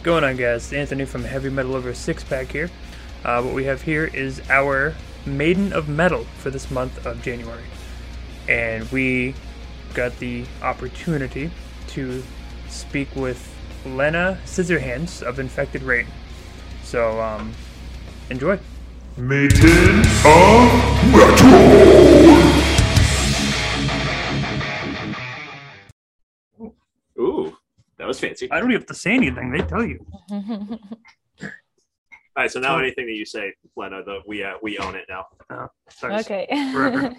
What's going on, guys? It's Anthony from Heavy Metal Over Six Pack here. Uh, what we have here is our Maiden of Metal for this month of January. And we got the opportunity to speak with Lena Scissorhands of Infected Rain. So, um, enjoy. Maiden of Metal! I don't even have to say anything, they tell you. All right, so now anything that you say, Lena, the, we uh, we own it now. Uh, sorry. okay.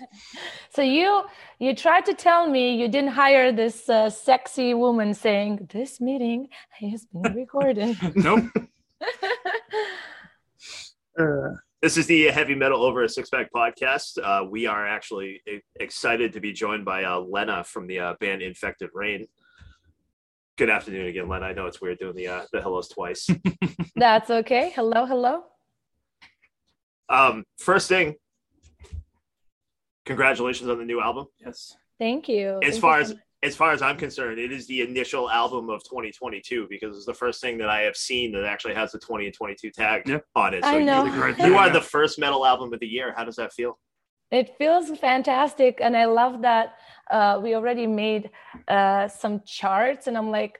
So you you tried to tell me you didn't hire this uh, sexy woman saying this meeting is being recorded. Nope. Uh, This is the Heavy Metal Over a Six Pack podcast. Uh, we are actually e- excited to be joined by uh, Lena from the uh, band Infected Rain. Good afternoon again, Lena. I know it's weird doing the uh, the hellos twice. That's okay. Hello, hello. um, first thing, congratulations on the new album. yes. Thank you. As Thank you far so as much. as far as I'm concerned, it is the initial album of 2022 because it's the first thing that I have seen that actually has the 20 and 22 tag Yeah. on it. I you- know. Right You, are the first metal album of the year. How does that feel? It feels fantastic, and I love that uh, we already made uh, some charts, and I'm like,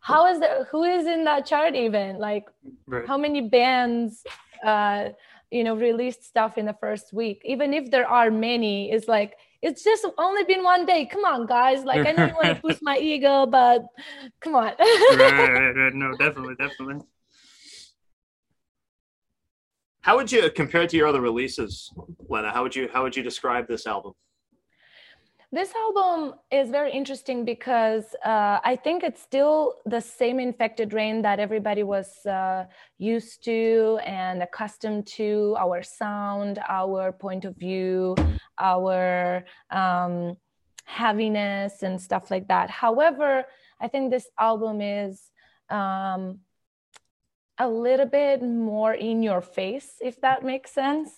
how is that? Who is in that chart even? Like, Right. how many bands, uh, you know, released stuff in the first week? Even if there are many, it's like it's just only been one day. Come on, guys! Like, I know you want to boost my ego, but come on. right, right, right. No, definitely, definitely. How would you compare it to your other releases, Lena? How would you how would you describe this album? This album is very interesting because uh, I think it's still the same infected rain that everybody was uh, used to and accustomed to our sound, our point of view, our um, heaviness, and stuff like that. However, I think this album is um, a little bit more in your face, if that makes sense.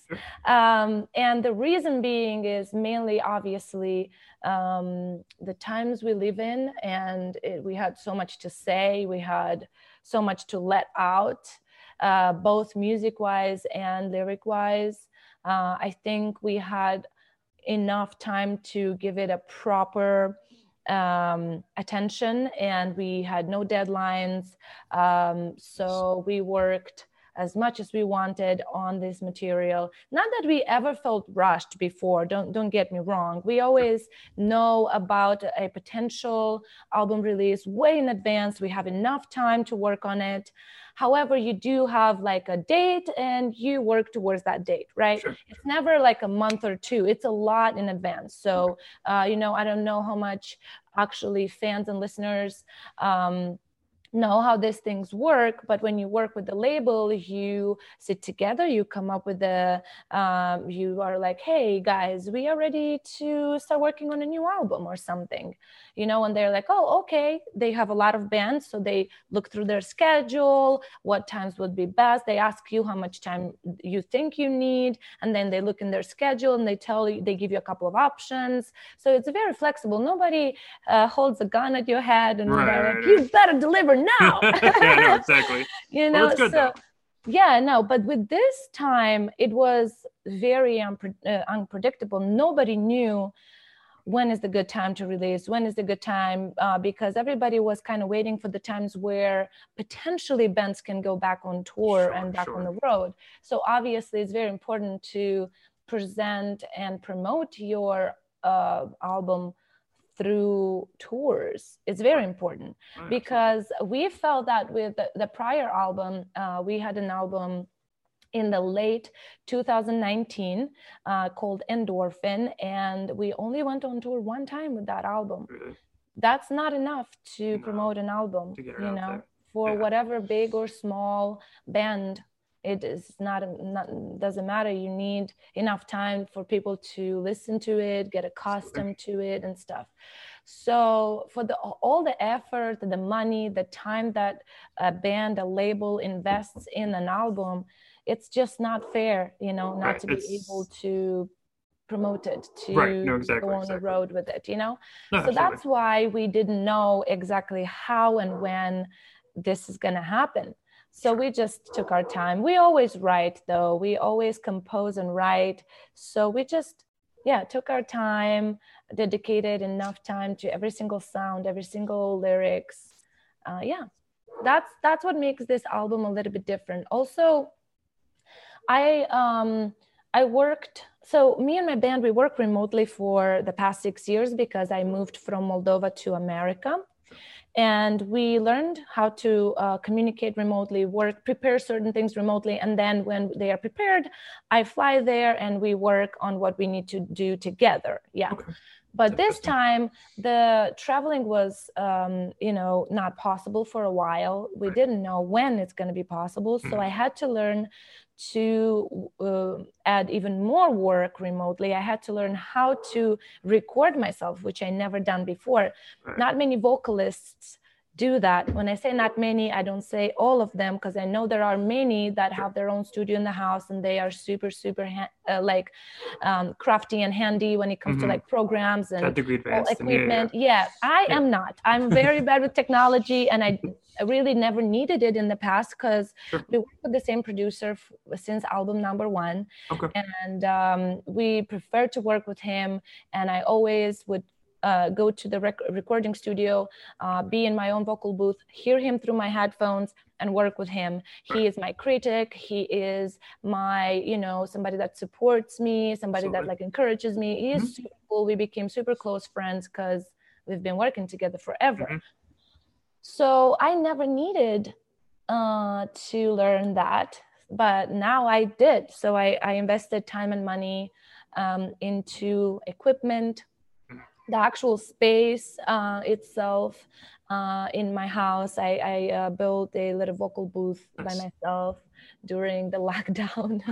Um, and the reason being is mainly obviously um, the times we live in, and it, we had so much to say, we had so much to let out, uh, both music wise and lyric wise. Uh, I think we had enough time to give it a proper um, attention, and we had no deadlines. Um, so we worked as much as we wanted on this material. Not that we ever felt rushed before. Don't don't get me wrong. We always know about a potential album release way in advance. We have enough time to work on it. However, you do have like a date and you work towards that date, right? Sure. It's never like a month or two. It's a lot in advance. So, uh, you know, I don't know how much actually fans and listeners um, know how these things work but when you work with the label you sit together you come up with the um, you are like hey guys we are ready to start working on a new album or something you know and they're like oh okay. They have a lot of bands so they look through their schedule what times would be best. They ask you how much time you think you need and then they look in their schedule and they tell you they give you a couple of options. So it's very flexible. Nobody uh, holds a gun at your head and Right, like, you better deliver now yeah, no, exactly. you know that's good, so though. yeah no but with this time it was very unpre- uh, unpredictable nobody knew when is the good time to release when is the good time uh, because everybody was kind of waiting for the times where potentially bands can go back on tour Sure, and back sure. on the road so obviously it's very important to present and promote your uh, album through tours it's very important Right. because we felt that with the, the prior album, uh, we had an album in the late 2019 uh, called Endorphin, and we only went on tour one time with that album. Really? That's not enough to No, promote an album, you know, there. for Yeah. whatever big or small band. It is not, not doesn't matter. You need enough time for people to listen to it, get accustomed to it, and stuff. So for the all the effort, the money, the time that a band, a label invests in an album, it's just not fair, you know, not Right, to be it's- able to promote it, to Right, no, exactly, go on exactly. the road with it, you know. No, so absolutely. that's why we didn't know exactly how and when this is going to happen so we just took our time. We always write though. We always compose and write. So we just yeah took our time dedicated enough time to every single sound every single lyrics. Uh, yeah that's that's what makes this album a little bit different. Also i um i worked so me and my band we work remotely for the past six years because i moved from moldova to america and we learned how to uh, communicate remotely work prepare certain things remotely. And then when they are prepared i fly there and we work on what we need to do together. Yeah. Okay but this time the traveling was um, you know not possible for a while we right. didn't know when it's going to be possible so mm-hmm. i had to learn to uh, add even more work remotely i had to learn how to record myself which i never done before right. not many vocalists do that. When I say not many, I don't say all of them because I know there are many that have their own studio in the house and they are super, super ha- uh, like um, crafty and handy when it comes mm-hmm. to like programs and equipment. Yeah, yeah. yeah I yeah. am not. I'm very bad with technology and I really never needed it in the past because sure. we work with the same producer f- since album number one. Okay. And um, we prefer to work with him. And I always would uh, go to the rec- recording studio, uh, be in my own vocal booth, hear him through my headphones, and work with him. He is my critic. He is my, you know, somebody that supports me, somebody Absolutely. that like encourages me. He is mm-hmm. super cool. We became super close friends because we've been working together forever. Mm-hmm. So I never needed uh, to learn that, but now I did. So I, I invested time and money um, into equipment, the actual space uh, itself uh, in my house, I, I uh, built a little vocal booth nice. by myself during the lockdown.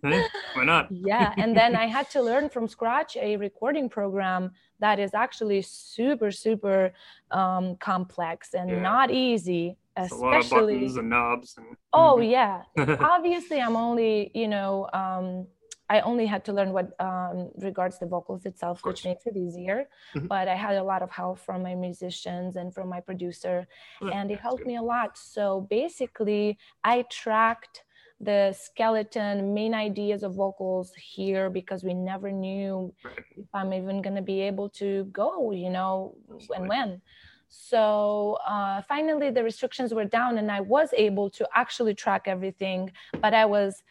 Why not? yeah, and then I had to learn from scratch a recording program that is actually super, super um, complex and yeah. not easy. Especially buttons and knobs. And... Oh yeah. Obviously, I'm only you know. Um, I only had to learn what um, regards the vocals itself, which makes it easier. Mm-hmm. But I had a lot of help from my musicians and from my producer, and it helped me a lot. So basically, I tracked the skeleton main ideas of vocals here because we never knew if I'm even going to be able to go, you know, and when. So uh, finally, the restrictions were down, and I was able to actually track everything, but I was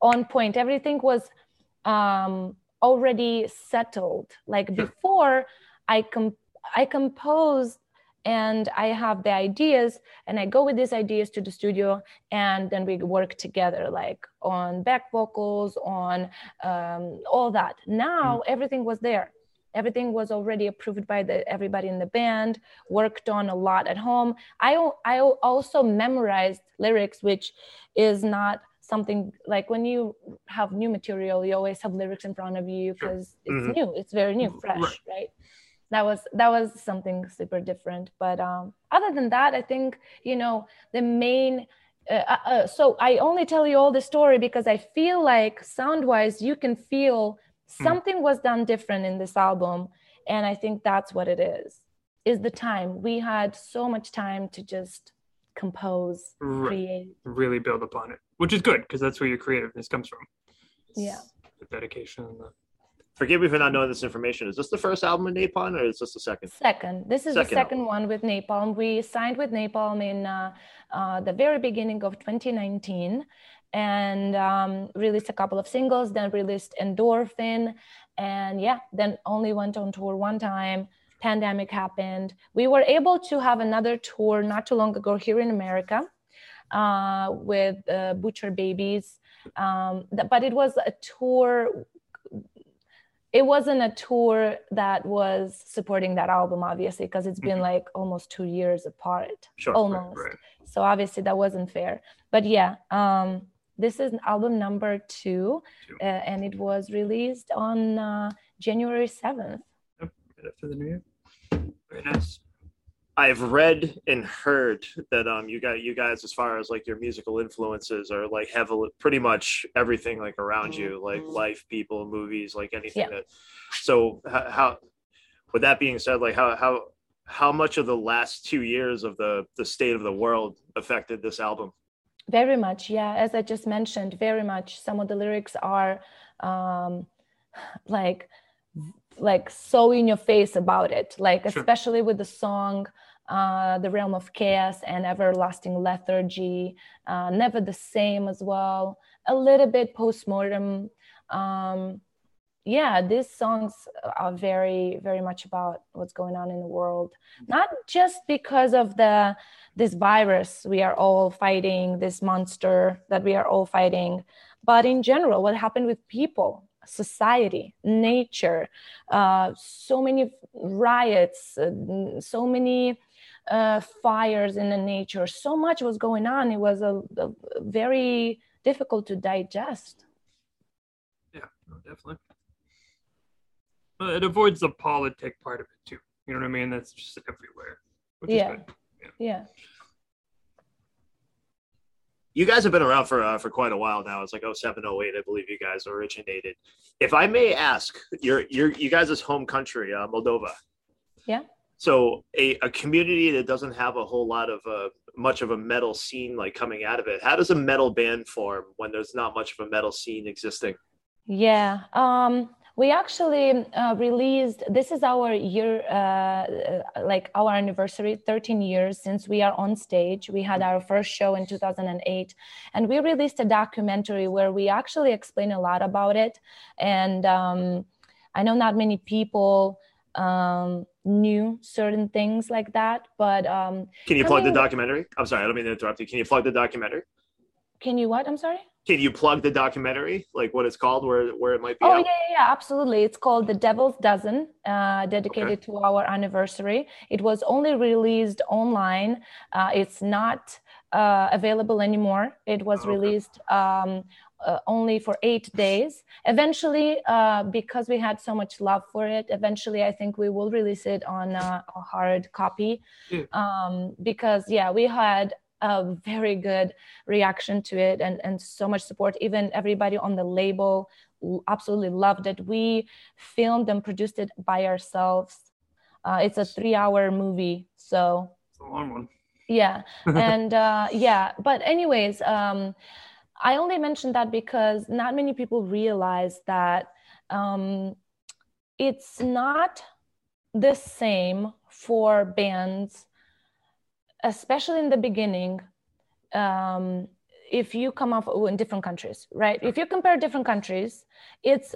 on point. Everything was um, already settled. Like before, I com- I compose and I have the ideas, and I go with these ideas to the studio, and then we work together, like on back vocals, on um, all that. Now mm. everything was there. Everything was already approved by the, everybody in the band. Worked on a lot at home. I I also memorized lyrics, which is not something like when you have new material you always have lyrics in front of you because sure. it's mm-hmm. new it's very new fresh right. right. that was that was something super different but um, other than that i think you know the main uh, uh, uh so i only tell you all the story because i feel like sound wise you can feel hmm. something mm. was done different in this album and i think that's what it is is the time we had so much time to just compose right. create really build upon it which is good because that's where your creativeness comes from. It's yeah. The dedication and the. Forgive me for not knowing this information. Is this the first album with Napalm, or is this the second? Second. This is second the second album. one with Napalm. We signed with Napalm in uh, uh, the very beginning of 2019, and um, released a couple of singles. Then released Endorphin, and yeah, then only went on tour one time. Pandemic happened. We were able to have another tour not too long ago here in America uh, with uh, Butcher Babies. Um, but it was a tour. It wasn't a tour that was supporting that album, obviously, because it's been mm-hmm. like almost two years apart. Sure, almost. Right, right. So obviously that wasn't fair. But yeah, um, this is album number two, two. Uh, and it was released on uh, January 7th. Yep, right after the new year. Very nice. I've read and heard that um you got you guys as far as like your musical influences are like heavily pretty much everything like around you like mm-hmm. life people movies like anything yeah. that so how, how with that being said like how how how much of the last two years of the the state of the world affected this album? Very much, yeah. As I just mentioned, very much. Some of the lyrics are um, like like so in your face about it like sure. especially with the song uh, the realm of chaos and everlasting lethargy uh, never the same as well a little bit postmortem. Um, yeah these songs are very very much about what's going on in the world. Not just because of the this virus we are all fighting this monster that we are all fighting but in general what happened with people society nature uh, so many riots uh, so many uh, fires in the nature so much was going on it was a, a very difficult to digest yeah definitely it avoids the politic part of it too. You know what I mean? That's just everywhere. Yeah. yeah. yeah. You guys have been around for uh, for quite a while now. It's like 07, 08, I believe you guys originated. If I may ask, your your you guys' home country, uh, Moldova. Yeah. So a, a community that doesn't have a whole lot of uh, much of a metal scene like coming out of it. How does a metal band form when there's not much of a metal scene existing? Yeah. Um, we actually uh, released this is our year uh, uh, like our anniversary 13 years since we are on stage. We had our first show in 2008 and we released a documentary where we actually explain a lot about it. And um, i know not many people um, knew certain things like that but um, can you plug the documentary? I'm sorry i don't mean to interrupt you. Can you plug the documentary? Can you what? I'm sorry can you plug the documentary, like what it's called, where where it might be? Oh out? yeah, yeah, absolutely. It's called The Devil's Dozen, uh, dedicated okay. to our anniversary. It was only released online. Uh, it's not uh, available anymore. It was okay. released um, uh, only for eight days. Eventually, uh, because we had so much love for it, eventually I think we will release it on uh, a hard copy. Um, because yeah, we had a very good reaction to it and, and so much support. Even everybody on the label absolutely loved it. We filmed and produced it by ourselves. Uh, it's a three hour movie. So it's a long one. Yeah. and uh, yeah. But, anyways, um, I only mentioned that because not many people realize that um, it's not the same for bands especially in the beginning, um, if you come up in different countries, right? If you compare different countries, it's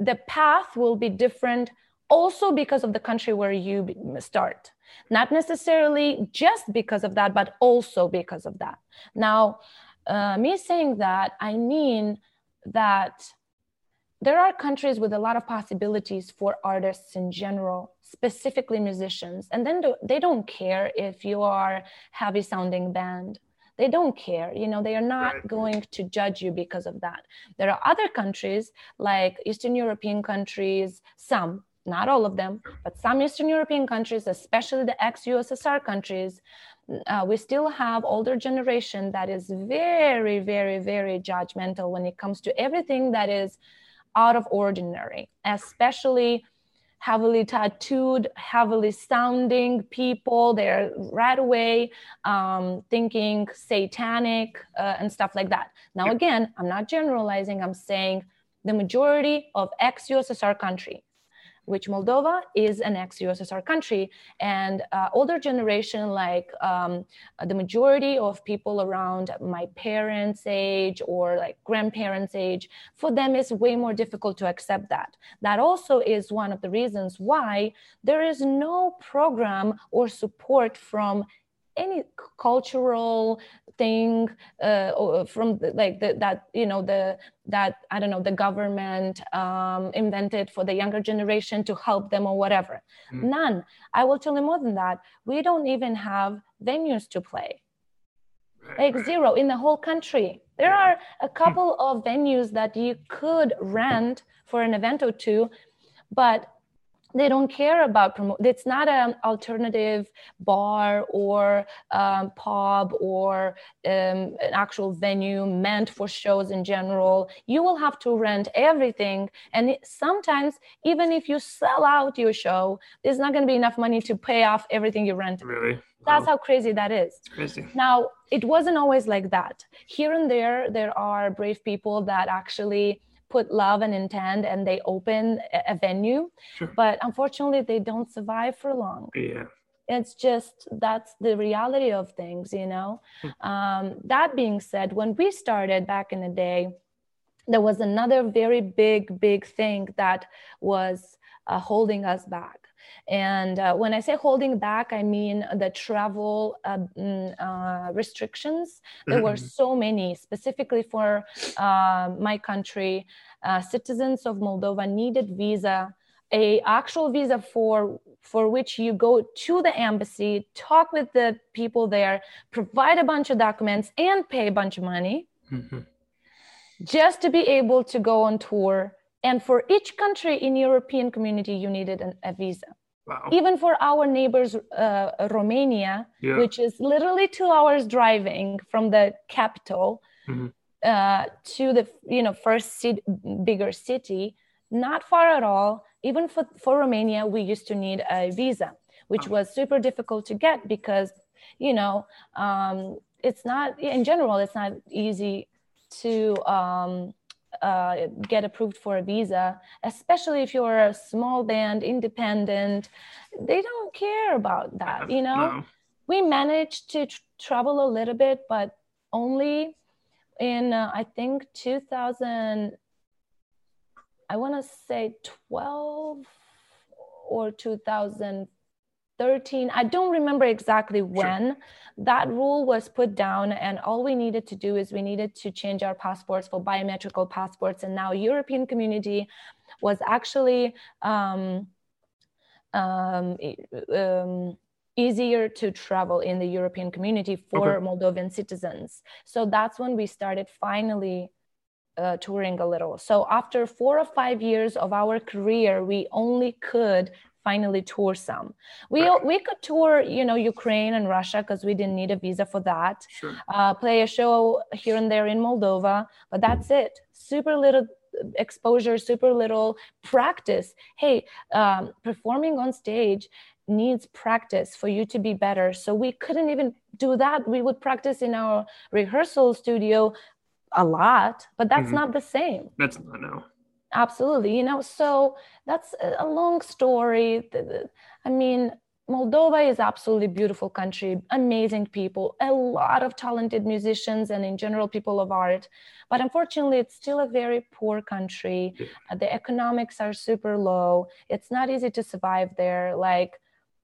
the path will be different also because of the country where you start. Not necessarily just because of that, but also because of that. Now, uh, me saying that, I mean that there are countries with a lot of possibilities for artists in general specifically musicians and then they don't care if you are heavy sounding band they don't care you know they are not right. going to judge you because of that there are other countries like eastern european countries some not all of them but some eastern european countries especially the ex-ussr countries uh, we still have older generation that is very very very judgmental when it comes to everything that is out of ordinary especially heavily tattooed, heavily sounding people. They're right away um, thinking satanic uh, and stuff like that. Now, again, I'm not generalizing. I'm saying the majority of ex-USSR country which Moldova is an ex-USSR country, and uh, older generation, like um, the majority of people around my parents' age or like grandparents' age, for them is way more difficult to accept that. That also is one of the reasons why there is no program or support from any cultural thing uh, from the, like the, that you know the that i don't know the government um, invented for the younger generation to help them or whatever. Mm. none. I will tell you more than that. We don't even have venues to play. Like zero in the whole country. There are a couple of venues that you could rent for an event or two but they don't care about promote it's not an alternative bar or um, pub or um, an actual venue meant for shows in general you will have to rent everything and it, sometimes even if you sell out your show there's not going to be enough money to pay off everything you rent Really? that's Wow. how crazy that is It's crazy. now, it wasn't always like that. Here and there, there are brave people that actually put love and intent and they open a, a venue, Sure. but unfortunately, they don't survive for long. Yeah. It's just that's the reality of things, you know. Um, that being said, when we started back in the day, there was another very big, big thing that was uh, holding us back. And uh, when I say holding back, I mean the travel uh, uh, restrictions. There were Mhm. so many, specifically for uh, my country. Uh, citizens of Moldova needed visa, a actual visa for for which you go to the embassy, talk with the people there, provide a bunch of documents, and pay a bunch of money Mhm. just to be able to go on tour. And for each country in European community, you needed an, a visa. Wow. Even for our neighbors, uh, Romania, Yeah. which is literally two hours driving from the capital Mhm. uh, to the you know first city, bigger city, not far at all. Even for, for Romania, we used to need a visa, which Oh. was super difficult to get because you know um, it's not in general it's not easy to um, uh, get approved for a visa, especially if you're a small band, independent. They don't care about that, you know No. we managed to tr- travel a little bit, but only in uh, I think 2000. I want to say 12 or 2013. I don't remember exactly when that rule was put down, and all we needed to do is we needed to change our passports for biometrical passports, and now European Community was actually. Um, um, um, easier to travel in the European community for Okay. Moldovan citizens. So that's when we started finally uh, touring a little. So after four or five years of our career, we only could finally tour some. We Right. we could tour, you know, Ukraine and Russia because we didn't need a visa for that Sure. uh, play a show here and there in Moldova, but that's it. Super little exposure, super little practice. Hey, um, performing on stage needs practice for you to be better. So we couldn't even do that. We would practice in our rehearsal studio a lot, but that's Mhm. not the same That's not no. Absolutely you know so that's a long story. I mean moldova is absolutely beautiful country amazing people a lot of talented musicians and in general people of art but unfortunately it's still a very poor country. Uh, the economics are super low. It's not easy to survive there. Like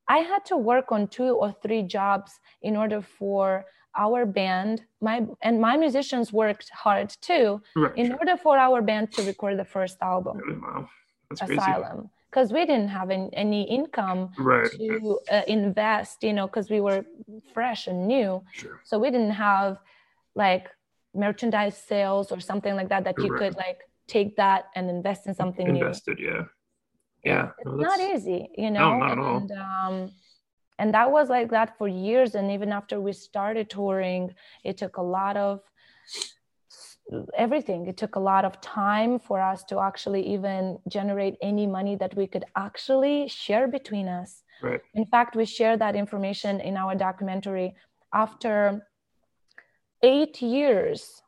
i had to work on two or three jobs in order for our band my and my musicians worked hard too Right. in order for our band to record the first album Wow. That's crazy. asylum because we didn't have an, any income Right. to uh, invest you know because we were fresh and new Sure. so we didn't have like merchandise sales or something like that that you Right. could like take that and invest in something new Invested. Yeah. Yeah. it's No, not easy you know no, not at all. and um and that was like that for years. And even after we started touring it took a lot of everything. It took a lot of time for us to actually even generate any money that we could actually share between us. Right. in fact we share that information in our documentary. After eight years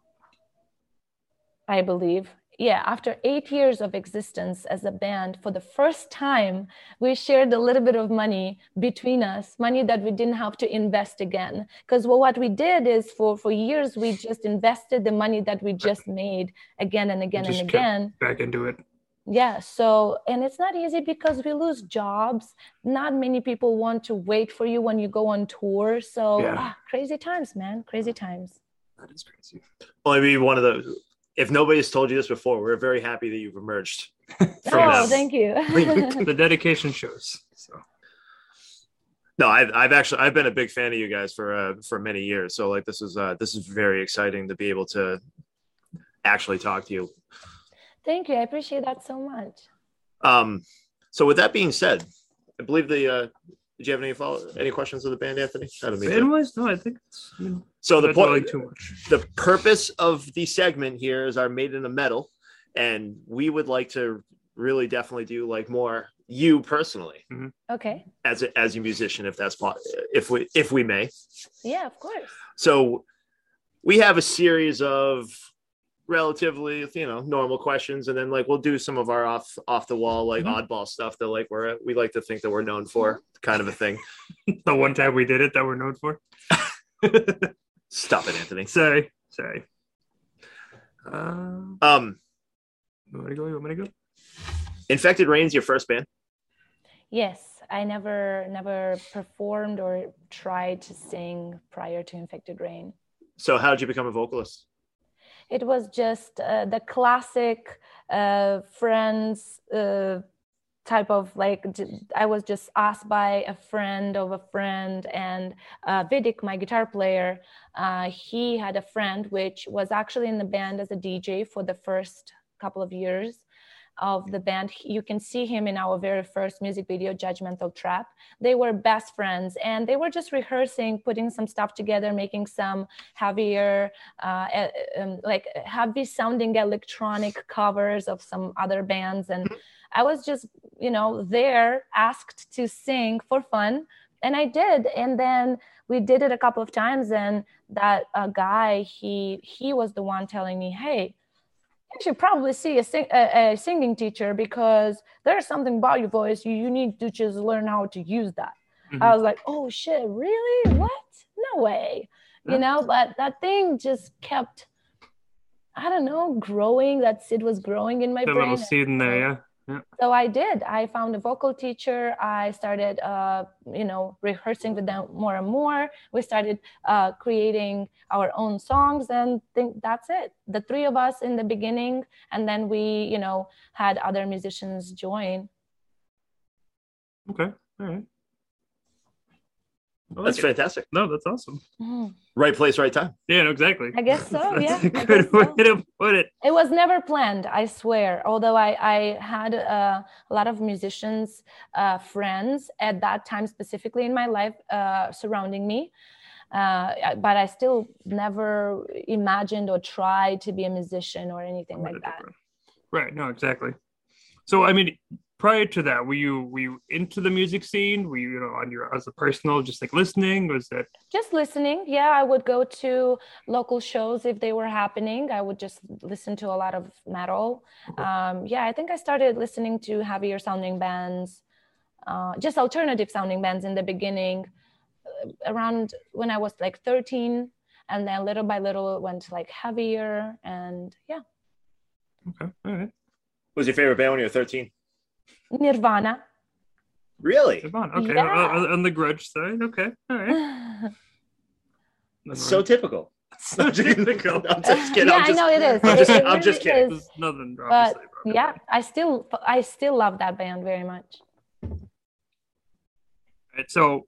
i believe yeah after eight years of existence as a band for the first time we shared a little bit of money between us money that we didn't have to invest again because well, what we did is for for years we just invested the money that we just made again and again and again Back into it. yeah so and it's not easy because we lose jobs not many people want to wait for you when you go on tour so Yeah. ah, crazy times man crazy times That is crazy. Well, I mean, one of the. If nobody's told you this before, we're very happy that you've emerged. From oh them. thank you the dedication shows. So No, I've, I've actually I've been a big fan of you guys for uh, for many years. So like this is uh, this is very exciting to be able to actually talk to you. thank you i appreciate that so much Um, So with that being said, I believe the. Uh, did you have any follow any questions of the band, Anthony? I don't mean to- Band wise, no, I think it's I mean, So the point, really too much. the purpose of the segment here is our Maiden of Metal, and we would like to really definitely do like more you personally mm-hmm. Okay. as a, as a musician, if that's if we if we may. Yeah, of course. So we have a series of relatively you know normal questions and then like we'll do some of our off off the wall like Mhm. oddball stuff that like we're we like to think that we're known for kind of a thing The one time we did it that we're known for. stop it anthony Sorry, sorry. Um, um you want to go? You want me to go? infected rain's your first band Yes, I never never performed or tried to sing prior to Infected Rain. so how did you become a vocalist It was just uh, the classic uh, friends uh, type of like I was just asked by a friend of a friend, and uh, Vidick, my guitar player, uh, he had a friend which was actually in the band as a DJ for the first couple of years of the band. You can see him in our very first music video, Judgmental Trap. They were best friends and they were just rehearsing, putting some stuff together, making some heavier, uh, uh, um, like heavy sounding electronic covers of some other bands. And I was just, you know, there asked to sing for fun. And I did. And then we did it a couple of times. And that uh, guy, he he was the one telling me, hey, should probably see a, sing- a, a singing teacher because there's something about your voice. You, you need to just learn how to use that. Mhm. I was like, oh shit, really? What? No way. Yeah. You know, but that thing just kept, I don't know, growing. That seed was growing in my That brain. little seed in there, yeah. So I did. I found a vocal teacher. I started, uh, you know, rehearsing with them more and more. We started uh, creating our own songs, and think that's it. The three of us in the beginning, and then we, you know, had other musicians join. Okay, all right. I like that's it. fantastic No, that's awesome. Mhm. right place right time Yeah, no, exactly. I guess so, That's yeah, a I good guess way so. to put it. It was never planned, I swear. Although I, I had uh, a lot of musicians, uh, friends at that time, specifically in my life, uh, surrounding me. Uh, but I still never imagined or tried to be a musician or anything like that. Right. No, exactly. So, I mean, prior to that, were you were you into the music scene? Were you, you know, on your as a personal, just like listening? Was that Just listening. Yeah, I would go to local shows if they were happening. I would just listen to a lot of metal. Um, yeah, I think I started listening to heavier sounding bands, uh, just alternative sounding bands in the beginning, uh, around when I was like 13. And then little by little it went like heavier. And yeah, okay? All right. what was your favorite band when you were 13 Nirvana. really Come on. Okay. Yeah. On, on the grunge side. Okay. All right. That's so typical so typical. I'm just kidding. yeah, I'm just, I know it is. I'm just, it I'm just kidding. is. There's nothing. But wrong with yeah. I still I still love that band very much. Right, so,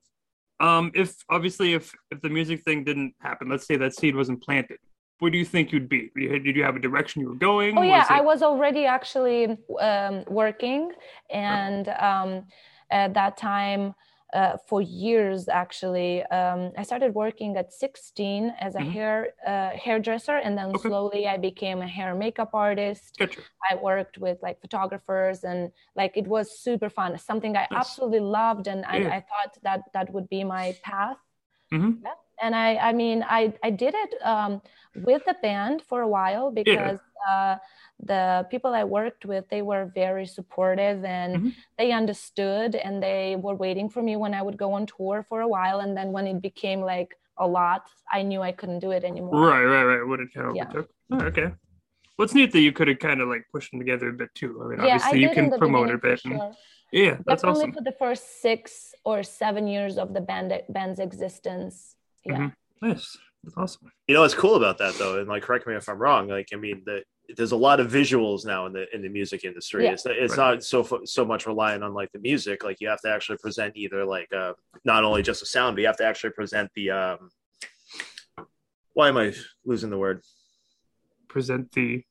um, if obviously if if the music thing didn't happen, let's say that seed wasn't planted, where do you think you'd be? Did you, have a direction you were going? Oh yeah, Was I was already actually um, working, and um, at that time, uh, for years actually, um, I started working at 16 as a Mhm. hair uh, hairdresser, and then Okay. slowly I became a hair makeup artist. Gotcha. I worked with like photographers, and like it was super fun. Something I Nice. absolutely loved, and I, Yeah. I thought that that would be my path Mhm. yeah. And i i mean i i did it um, with the band for a while because uh, the people i worked with they were very supportive and Mhm. they understood and they were waiting for me when i would go on tour for a while and then when it became like a lot i knew i couldn't do it anymore Right, right, right. What it kind of Yeah. Oh, okay. Well, it's neat that you could have kind of like pushed them together a bit too. I mean, yeah i obviously you did in can promote a bit. for and- yeah, that's definitely awesome. for the first six or seven years of the band band's existence yeah Mhm. Nice. That's awesome. You know what's cool about that though, and like correct me if I'm wrong. Like I mean, the, there's a lot of visuals now in the in the music industry. Yeah. It's it's Right. not so so much relying on like the music. Like you have to actually present either like uh not only just a sound, but you have to actually present the um. Why am I losing the word? Present the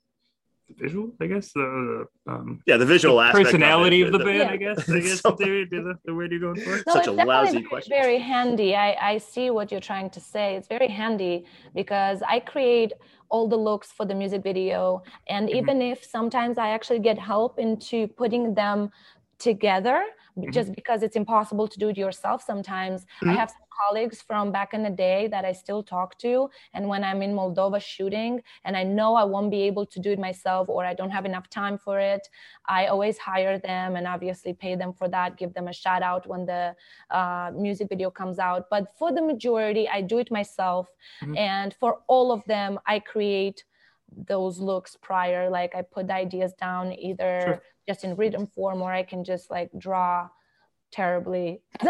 visual, I guess the, the um, Yeah, the visual aspect. personality it, of the band, Yeah. I guess. I guess So- the, the, the word you're going for. No, Such a lousy very, question. Very handy. I, I see what you're trying to say. It's very handy because I create all the looks for the music video. And Mhm. even if sometimes I actually get help into putting them together, Mhm. just because it's impossible to do it yourself sometimes. I Mhm. have some colleagues from back in the day that I still talk to. And when I'm in Moldova shooting and I know I won't be able to do it myself or I don't have enough time for it, I always hire them and obviously pay them for that, give them a shout out when the uh, music video comes out. But for the majority, I do it myself. Mhm. And for all of them, I create those looks prior. Like I put the ideas down either Sure. just in written form or I can just like draw terribly.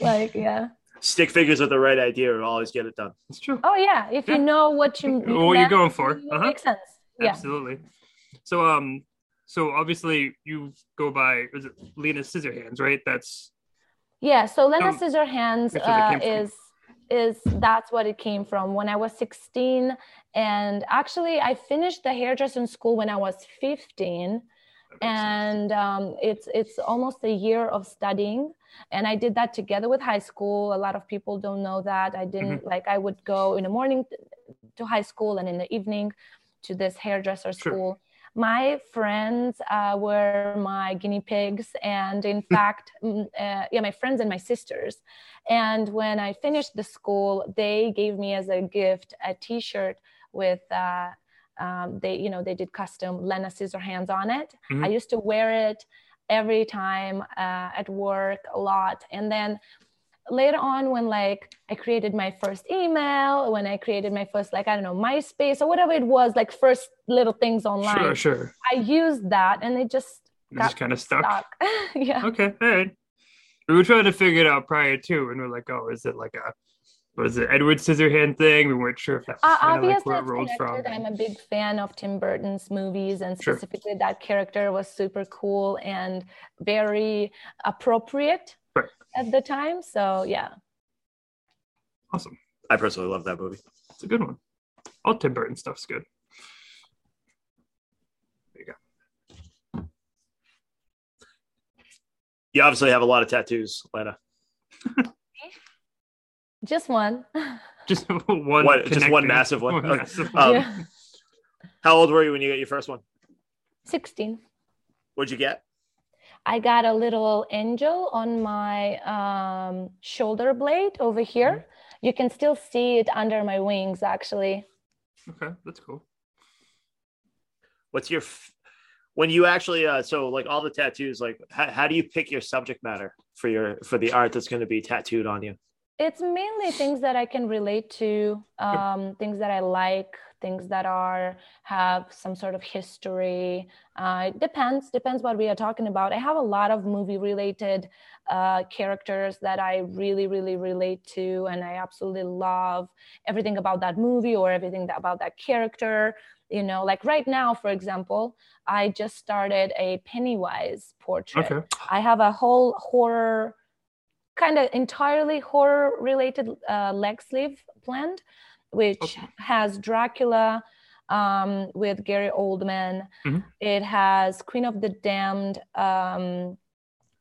like, yeah. Stick figures with the right idea will always get it done. It's true. Oh, yeah. If Yeah. you know what you What you're meant going for. to, Uh-huh. Makes sense. Yeah. Absolutely. So um so obviously you go by is it Lena Scissorhands, right? That's Yeah, so Lena Um, Scissorhands that's uh, came from. is is that's what it came from. When I was 16 and actually I finished the hairdressing school when I was 15 and um, it's it's almost a year of studying and I did that together with high school. A lot of people don't know that. I didn't Mm-hmm. like I would go in the morning to high school and in the evening to this hairdresser Sure. My friends uh, were my guinea pigs and in fact mm, uh, yeah my friends and my sisters. And when i finished the school they gave me as a gift a t-shirt with uh, um, they you know they did custom lena scissorhands on it. Mhm. i used to wear it every time uh, at work a lot. And then later on when like i created my first email when i created my first like i don't know myspace or whatever it was like first little things online sure, sure. i used that and it just It got just kind of stuck. stuck yeah Okay, all right. We were trying to figure it out prior too, and we're like, oh, is it like a was it Edward Scissorhand thing? We weren't sure if that was Uh, of like where it from. I'm a big fan of Tim Burton's movies, and Sure. specifically that character was super cool and very appropriate Right. at the time. So yeah, Awesome. I personally love that movie. It's a good one. All Tim Burton stuff's good. There you go. You obviously have a lot of tattoos, Lena. just one. Just one. One- just one massive one. Okay. massive one. Um, yeah, How old were you when you got your first one? sixteen. What'd you get? I got a little angel on my um, shoulder blade over here. Mm-hmm. You can still see it under my wings, actually. Okay, that's cool. What's your f- when you actually uh so like all the tattoos like how, how do you pick your subject matter for your for the art that's going to be tattooed on you It's mainly things that I can relate to, um, things that I like, things that are have some sort of history. Uh, it depends. Depends what we are talking about. I have a lot of movie-related uh, characters that I really, really relate to, and I absolutely love everything about that movie or everything that, about that character. You know, like right now, for example, I just started a Pennywise portrait. Okay. I have a whole horror, kind of entirely horror related uh, leg sleeve planned, which Okay. has Dracula um, with Gary Oldman. Mhm. It has Queen of the Damned, um,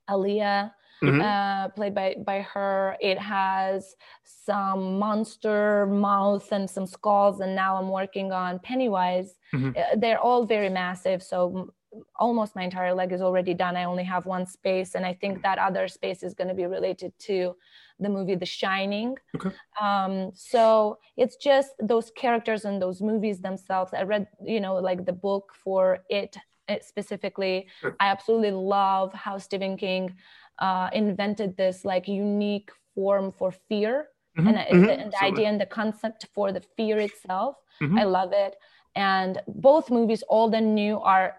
Aaliyah. Mhm. Uh, played by by her. It has some monster mouth and some skulls, and now I'm working on Pennywise. Mhm. Uh, they're all very massive, so almost my entire leg is already done. I only have one space, and I think that other space is going to be related to the movie The Shining. Okay. Um, so it's just those characters and those movies themselves. I read, you know, like the book for it, it specifically. Sure. I absolutely love how Stephen King uh, invented this like unique form for fear Mhm, and, mhm, the, and the absolutely. idea and the concept for the fear itself. Mhm. I love it. And both movies, old and new, are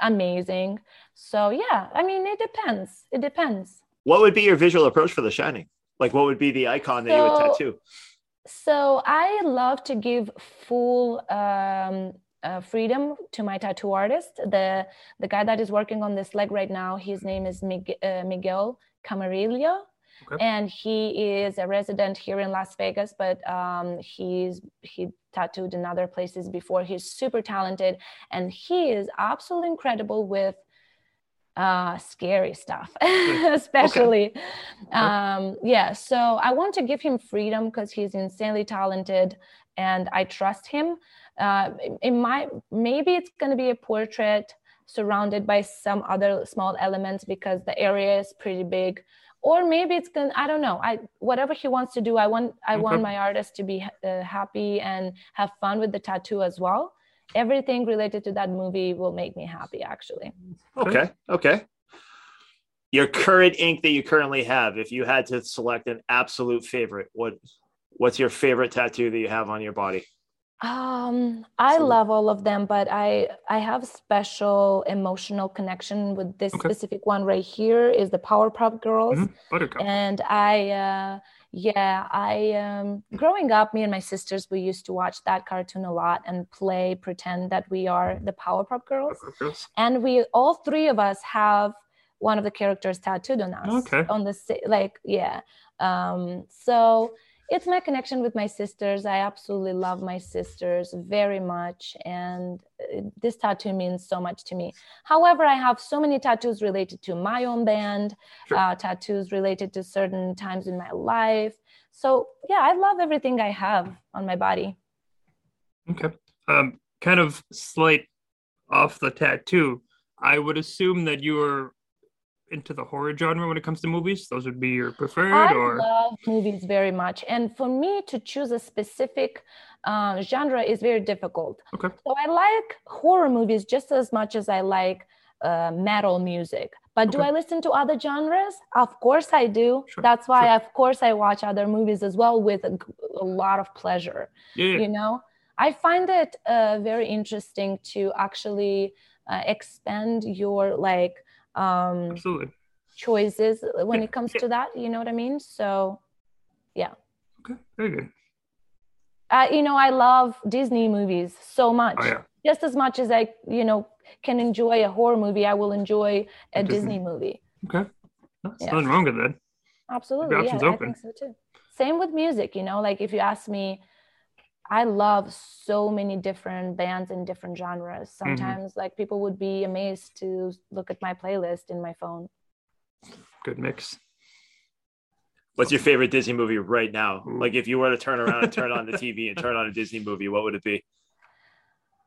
amazing. So yeah, I mean, it depends. It depends. What would be your visual approach for the shining like what would be the icon that you would tattoo So I love to give full um, uh, freedom to my tattoo artist. The the guy that is working on this leg right now, his name is Mig- uh, Miguel Camarillo. Okay. and he is a resident here in Las Vegas, but um, he's he tattooed in other places before. He's super talented, and he is absolutely incredible with uh, scary stuff, especially. Um, yeah, so I want to give him freedom because he's insanely talented, and I trust him. Uh, it might maybe it's going to be a portrait surrounded by some other small elements because the area is pretty big or maybe it's gonna i don't know i whatever he wants to do i want i Okay. want my artist to be uh, happy and have fun with the tattoo as well everything related to that movie will make me happy actually Okay. Okay. Your current ink that you currently have, if you had to select an absolute favorite, what what's your favorite tattoo that you have on your body? Um i So- love all of them but i i have special emotional connection with this Okay. specific one right here is the Powerpuff girls Mhm. Buttercup. and i uh yeah i um growing up me and my sisters we used to watch that cartoon a lot and play pretend that we are the powerpuff girls Buttercup Girls. and we all three of us have one of the characters tattooed on us Okay. on the like yeah um so it's my connection with my sisters i absolutely love my sisters very much and uh, this tattoo means so much to me however i have so many tattoos related to my own band Sure. uh, tattoos related to certain times in my life so yeah i love everything i have on my body Okay. Um, kind of slight off the tattoo. I would assume that you are into the horror genre when it comes to movies. Those would be your preferred, I or love movies very much, and for me to choose a specific uh, genre is very difficult. Okay. So I like horror movies just as much as I like uh, metal music. But do I listen to other genres? Of course I do. Sure, That's why, sure. of course, I watch other movies as well with a lot of pleasure. yeah. You know, I find it uh, very interesting to actually uh, expand your like um, absolutely. choices when Yeah, it comes yeah. to that. You know what I mean? So, yeah. Okay, very good. uh, you know, I love Disney movies so much. Oh yeah, Just as much as I, you know, can enjoy a horror movie, I will enjoy a Disney. Disney movie. okay. There's Yeah. nothing wrong with that. Absolutely. Yeah, options I open. think so too. Same with music, you know, like if you ask me, I love so many different bands and different genres. Mm-hmm. Sometimes, like, people would be amazed to look at my playlist in my phone. Good mix. What's your favorite Disney movie right now? Ooh. Like if you were to turn around and turn on the TV and turn on a Disney movie, what would it be?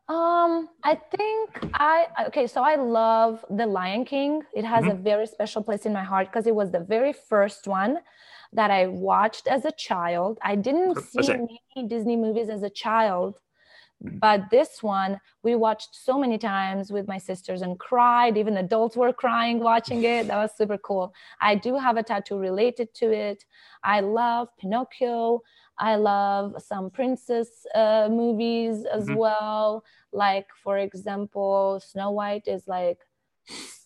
Um, I think I okay, so I love The Lion King. It has Mm-hmm. a very special place in my heart because it was the very first one that I watched as a child. I didn't see many Disney movies as a child, Mhm. but this one we watched so many times with my sisters and cried. Even adults were crying watching it. That was super cool. I do have a tattoo related to it. I love Pinocchio. I love some princess uh, movies as Mhm. well. Like, for example, Snow White is like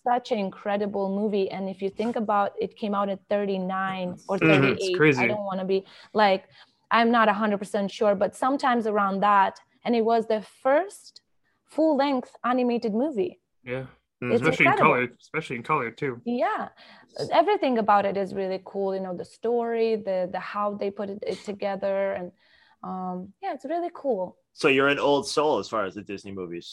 such an incredible movie. And if you think about it, came out at 39 or Mhm, it's 38. crazy. I don't want to be like, I'm not 100% sure, but sometimes around that. And it was the first full length animated movie. Yeah. It's especially in color. Especially in color too. Yeah, everything about it is really cool. You know, the story, the the how they put it, it together, and um, yeah, it's really cool. So you're an old soul as far as the Disney movies.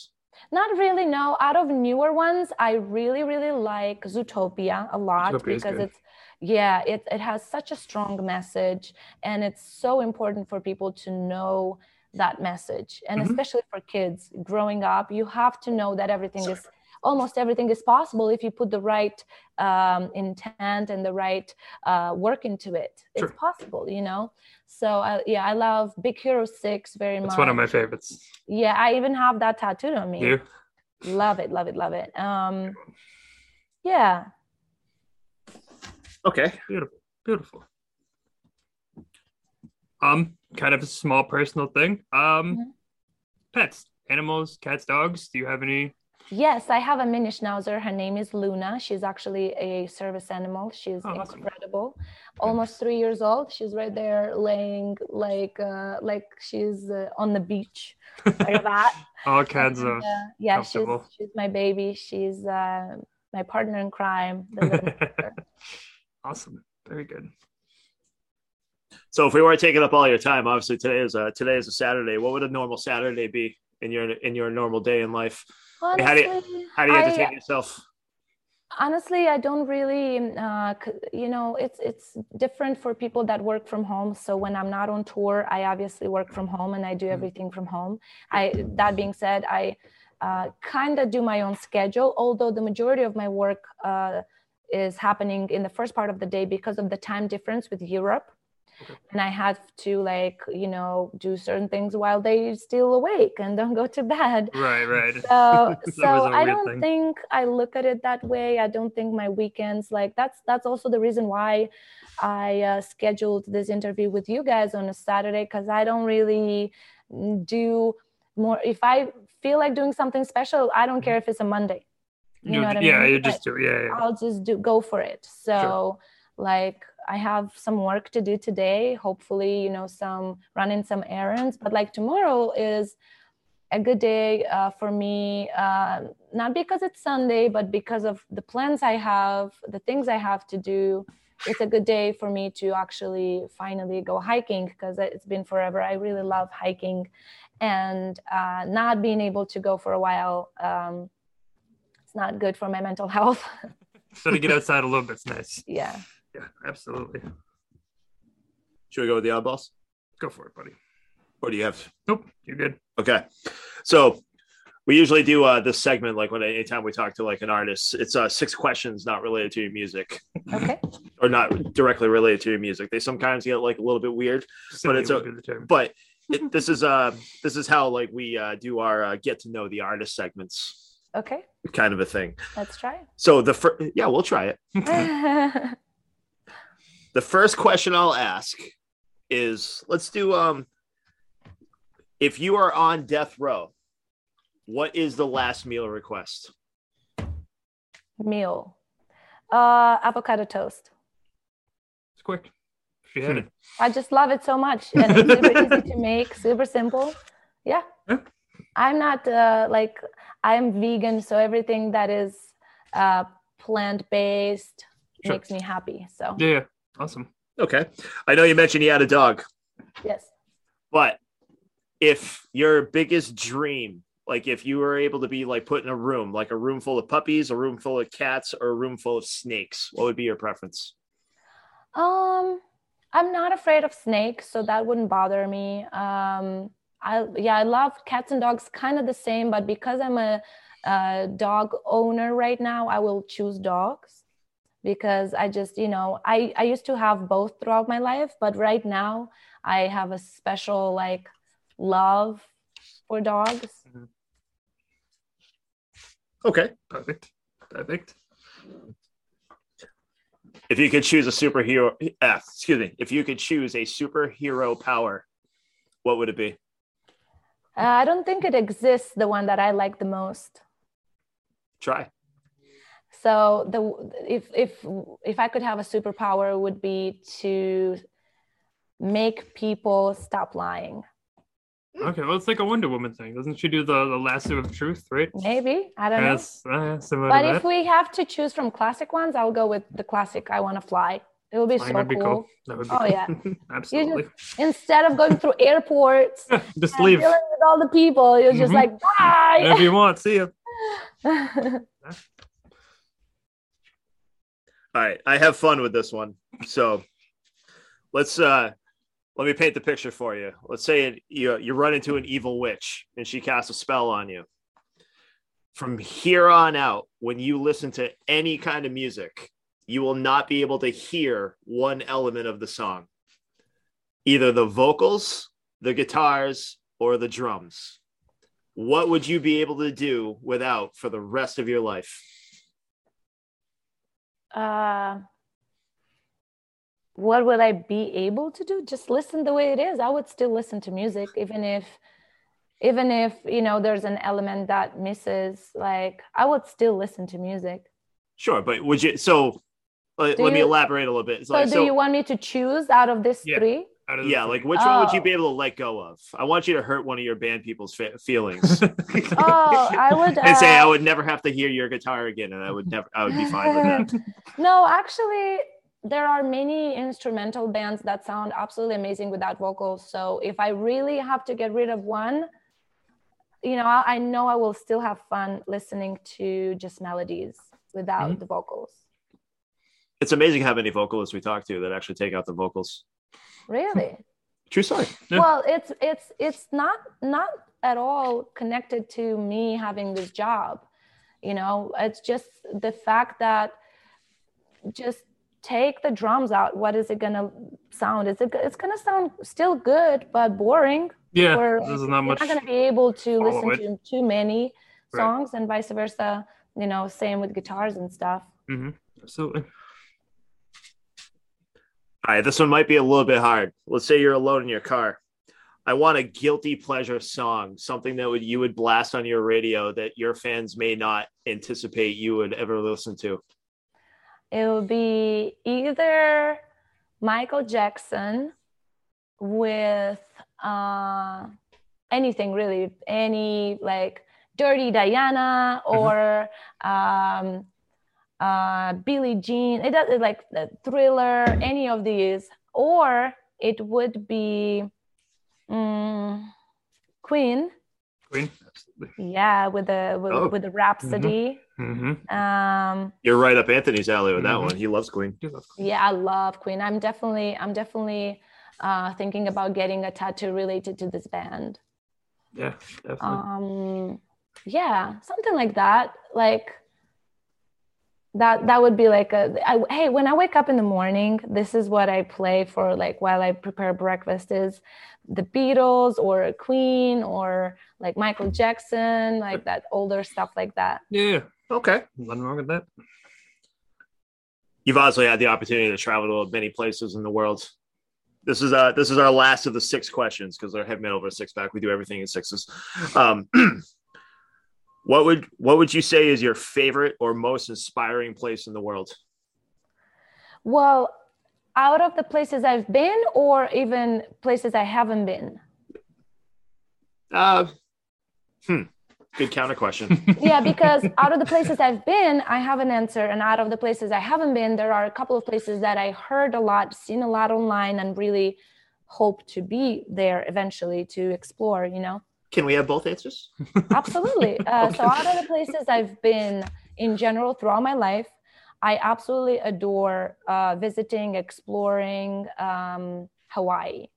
Not really. No, out of newer ones, I really, really like Zootopia a lot Zootopia because it's, yeah, it, it has such a strong message and it's so important for people to know that message. And Mhm. especially for kids growing up, you have to know that everything is, almost everything is possible if you put the right um, intent and the right uh, work into it. Sure. It's possible, you know? So, uh, yeah, I love Big Hero 6 very That's much. It's one of my favorites. Yeah, I even have that tattooed on me. You? Love it, love it, love it. Um, yeah. Okay. Beautiful, beautiful. Um, kind of a small personal thing. Um, Mhm. pets, animals, cats, dogs. Do you have any? Yes, I have a mini schnauzer. Her name is Luna. She's actually a service animal. She's Oh, awesome. incredible. Almost three years old. She's right there laying like uh, like she's uh, on the beach, like that. All kinds And, of. uh, yeah, she's she's my baby. She's uh, my partner in crime. the little sister. awesome. Very good. So if we weren't taking up all your time, obviously today is a today is a Saturday. What would a normal Saturday be in your in your normal day in life? Honestly, How do you- How do you I- entertain yourself? honestly i don't really uh, you know it's it's different for people that work from home. So when i'm not on tour i obviously work from home and i do everything from home. I that being said i uh, kind of do my own schedule although the majority of my work uh, is happening in the first part of the day because of the time difference with europe Okay. and i have to like you know do certain things while they're still awake and don't go to bed Right, right. so so i don't thing. think i look at it that way i don't think my weekends like that's that's also the reason why i uh, scheduled this interview with you guys on a saturday because i don't really mm, do more if i feel like doing something special i don't care if it's a monday you know what I yeah, mean? you just do. Yeah, yeah. I'll just do go for it. So like I have some work to do today. Hopefully, you know, some running some errands. But like tomorrow is a good day uh, for me, uh, not because it's Sunday, but because of the plans I have, the things I have to do. It's a good day for me to actually finally go hiking because it's been forever. I really love hiking, and uh, not being able to go for a while. Um, it's not good for my mental health. So to get outside a little bit, bit's nice. yeah. Yeah, absolutely. Should we go with the oddballs, Go for it, buddy. or do you have? Nope, you're good. Okay, so we usually do uh, this segment like when anytime we talk to like an artist, it's uh, six questions not related to your music Okay. or not directly related to your music. They sometimes get like a little bit weird, but it's would a- be the term. but it, this is uh this is how like we uh, do our uh, get to know the artist segments Okay. kind of a thing. Let's try. So the first, yeah, we'll try it. it. The first question I'll ask is let's do um if you are on death row, what is the last meal request? Meal. Uh, avocado toast. It's quick. If you had it. I just love it so much, and it's super easy to make, super simple. Yeah. Yeah. I'm not uh, like I'm vegan, so everything that is uh, plant based Sure. makes me happy. So Yeah, yeah. Awesome. Okay. I know you mentioned you had a dog, yes. but if your biggest dream, like if you were able to be like put in a room, like a room full of puppies, a room full of cats, or a room full of snakes, what would be your preference? Um, I'm not afraid of snakes, so that wouldn't bother me. Um, I yeah, I love cats and dogs, kind of the same, but because I'm a, a dog owner right now, I will choose dogs because I just you know I I used to have both throughout my life, but right now I have a special like love for dogs. Okay. Perfect. Perfect. If you could choose a superhero, uh, excuse me, if you could choose a superhero power, what would it be? Uh, I don't think it exists the one that I like the most. Try. So the if if if I could have a superpower, it would be to make people stop lying. Okay, well, it's like a Wonder Woman thing. Doesn't she do the, the lasso of truth, right? Maybe I don't know. Yes, uh, similar But if we have to choose from classic ones, I'll go with the classic. I want to fly. It will be Flying so would be cool. cool. That would be Oh, cool. yeah. Absolutely. Instead of going through airports and Just dealing leave with all the people, you're just Mhm. like whenever bye. you want. See ya. All right, I have fun with this one. So let's uh let me paint the picture for you. Let's say it, you you run into an evil witch and she casts a spell on you. From here on out, when you listen to any kind of music, you will not be able to hear one element of the song. Either the vocals, the guitars, or the drums. What would you be able to do without for the rest of your life? Uh, what would I be able to do? Just listen the way it is. I would still listen to music, even if, even if you know there's an element that misses. Like I would still listen to music. Sure, but would you? So let, Do let me elaborate a little bit. So, like, do so you want me to choose out of this Yeah. three? Out of yeah, three. like which one would you Oh. be able to let go of? I want you to hurt one of your band people's fe- feelings Oh, I would. and say I uh, would never have to hear your guitar again, and I would never, I would be fine with that. no, actually, there are many instrumental bands that sound absolutely amazing without vocals. So if I really have to get rid of one, you know, I, I know I will still have fun listening to just melodies without Mhm. the vocals. It's amazing how many vocalists we talk to that actually take out the vocals. Really? True story. Yeah. Well, it's it's it's not not at all connected to me having this job. You know, it's just the fact that just take the drums out. What is it gonna sound? Is it? It's gonna sound still good, but boring. Yeah, Or this is you're not much. not gonna be able to listen it. to too many Right. songs, and vice versa. You know, same with guitars and stuff. hmm Absolutely. All right, this one might be a little bit hard. Let's say you're alone in your car. I want a guilty pleasure song, something that would you would blast on your radio that your fans may not anticipate you would ever listen to. it would be either Michael Jackson with uh, anything really, any like Dirty Diana or um, uh, Billie Jean. It does it like the Thriller, any of these, or it would be mm, Queen. Queen. Absolutely. Yeah, with the with, Oh. with the Rhapsody. Mm-hmm. Um, You're right up Anthony's alley with that Mhm. one. He loves Queen. yeah i love queen i'm definitely i'm definitely uh, thinking about getting a tattoo related to this band Yeah, definitely. um yeah something like that like that that would be like a I, hey when i wake up in the morning this is what i play for like while i prepare breakfast is the beatles or a queen or like michael jackson like that older stuff like that yeah, Okay. nothing wrong with that. You've obviously had the opportunity to travel to many places in the world. This is uh this is our last of the six questions because they're heavy metal over six pack. We do everything in sixes. Um, what would what would you say is your favorite or most inspiring place in the world? Well, out of the places I've been, or even places I haven't been. Uh, hmm. Good counter question. Yeah, because out of the places I've been, I have an answer. And out of the places I haven't been, there are a couple of places that I heard a lot, seen a lot online, and really hope to be there eventually to explore, you know? Can we have both answers? Absolutely. Uh, So, out of the places I've been in general throughout my life, I absolutely adore uh, visiting, exploring um, Hawaii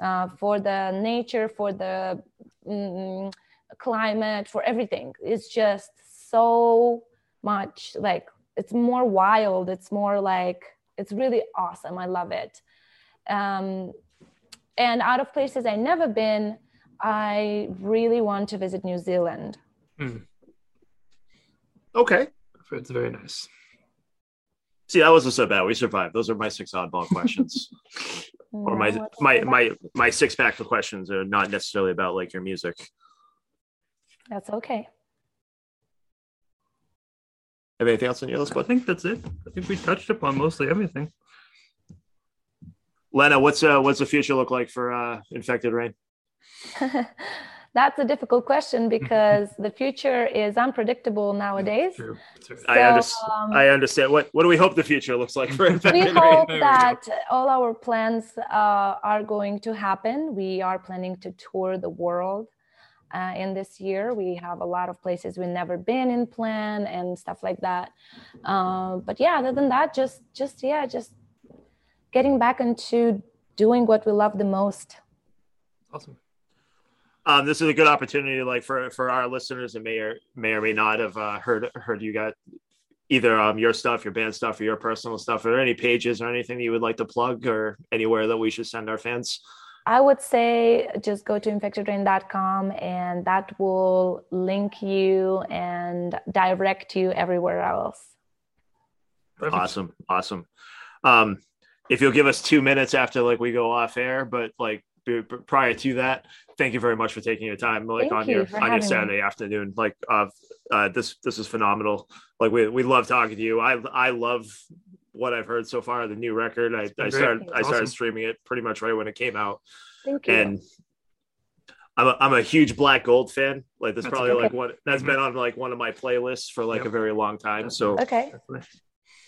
uh, for the nature, for the mm, climate, for everything. It's just so much like it's more wild. It's more like it's really awesome. I love it. Um, and out of places I never been, I really want to visit New Zealand. Okay. It's very nice. See, that wasn't so bad. We survived. Those are my six oddball questions, or my my my my six pack of questions are not necessarily about like your music. That's okay. Have anything else on your list, I think that's it. I think we touched upon mostly everything. Lena, what's uh what's the future look like for uh Infected Rain? That's a difficult question because the future is unpredictable nowadays. True. True. I So, understand. um, I understand. What what do we hope the future looks like for we hope There we that all our plans uh, are going to happen. We are planning to tour the world uh, in this year. We have a lot of places we've never been in plan and stuff like that. Uh, but yeah, other than that, just just yeah, just getting back into doing what we love the most. Awesome. Um, this is a good opportunity, like for for our listeners that may or may or may not have uh, heard heard you got either um your stuff, your band stuff, or your personal stuff. Are there any pages or anything that you would like to plug, or anywhere that we should send our fans? I would say just go to infectedrain.com and that will link you and direct you everywhere else. Perfect. Awesome, awesome. Um, if you'll give us two minutes after like we go off air, but like b- b- prior to that, thank you very much for taking your time, like Thank on you your on your having me. Saturday afternoon. Like, uh, uh, this this is phenomenal. Like we we love talking to you. I I love what I've heard so far. The new record. I, I started I started Awesome. streaming it pretty much right when it came out, Thank you. and. I'm a, I'm a huge Black Gold fan. Like that's That's probably okay. like one that's Mhm. been on like one of my playlists for like Yep. a very long time. So okay.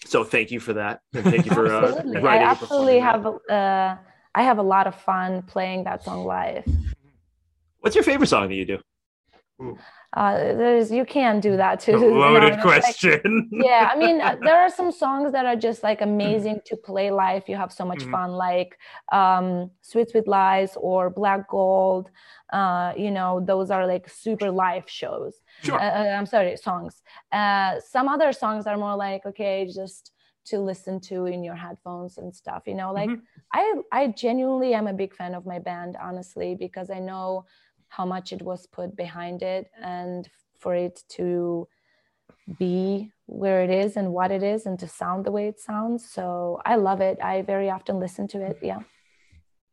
So thank you for that, and thank you for uh, absolutely. I absolutely performing that. have. Uh, I have a lot of fun playing that song live. What's your favorite song that you do? Uh, there's you can do that too. A you know, loaded like- question. yeah, I mean, uh, there are some songs that are just like amazing to play live. You have so much Mhm. fun, like um, "Sweet Sweet Lies" or "Black Gold." Uh, you know, those are like super live shows. Sure. Uh, uh, I'm sorry, songs. Uh, some other songs are more like okay, just to listen to in your headphones and stuff. You know, like Mhm. I I genuinely am a big fan of my band, honestly, because I know how much it was put behind it and for it to be where it is and what it is and to sound the way it sounds. So I love it. I very often listen to it. Yeah.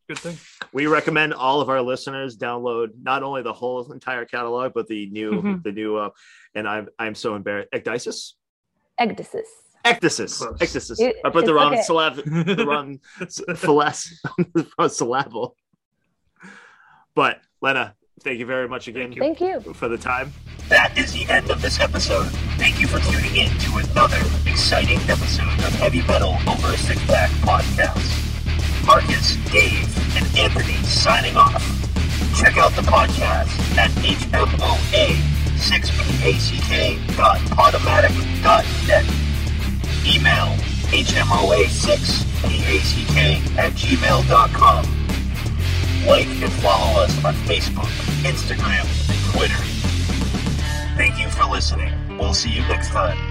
Good thing. We recommend all of our listeners download not only the whole entire catalog, but the new, Mhm. the new, uh, and I'm I'm so embarrassed. Ecdysis, Ecdysis. Ecdysis, Close. It- I put the wrong okay. syllab, the wrong philas, syllable. But Lena, thank you very much again Thank you. for the time. That is the end of this episode. Thank you for tuning in to another exciting episode of Heavy Metal Over a Six Pack podcast. Marcus, Dave, and Anthony signing off. Check out the podcast at hmoa6pack.podomatic.net. Email hmoa6pack at gmail.com. Like and follow us on Facebook, Instagram, and Twitter. Thank you for listening. We'll see you next time.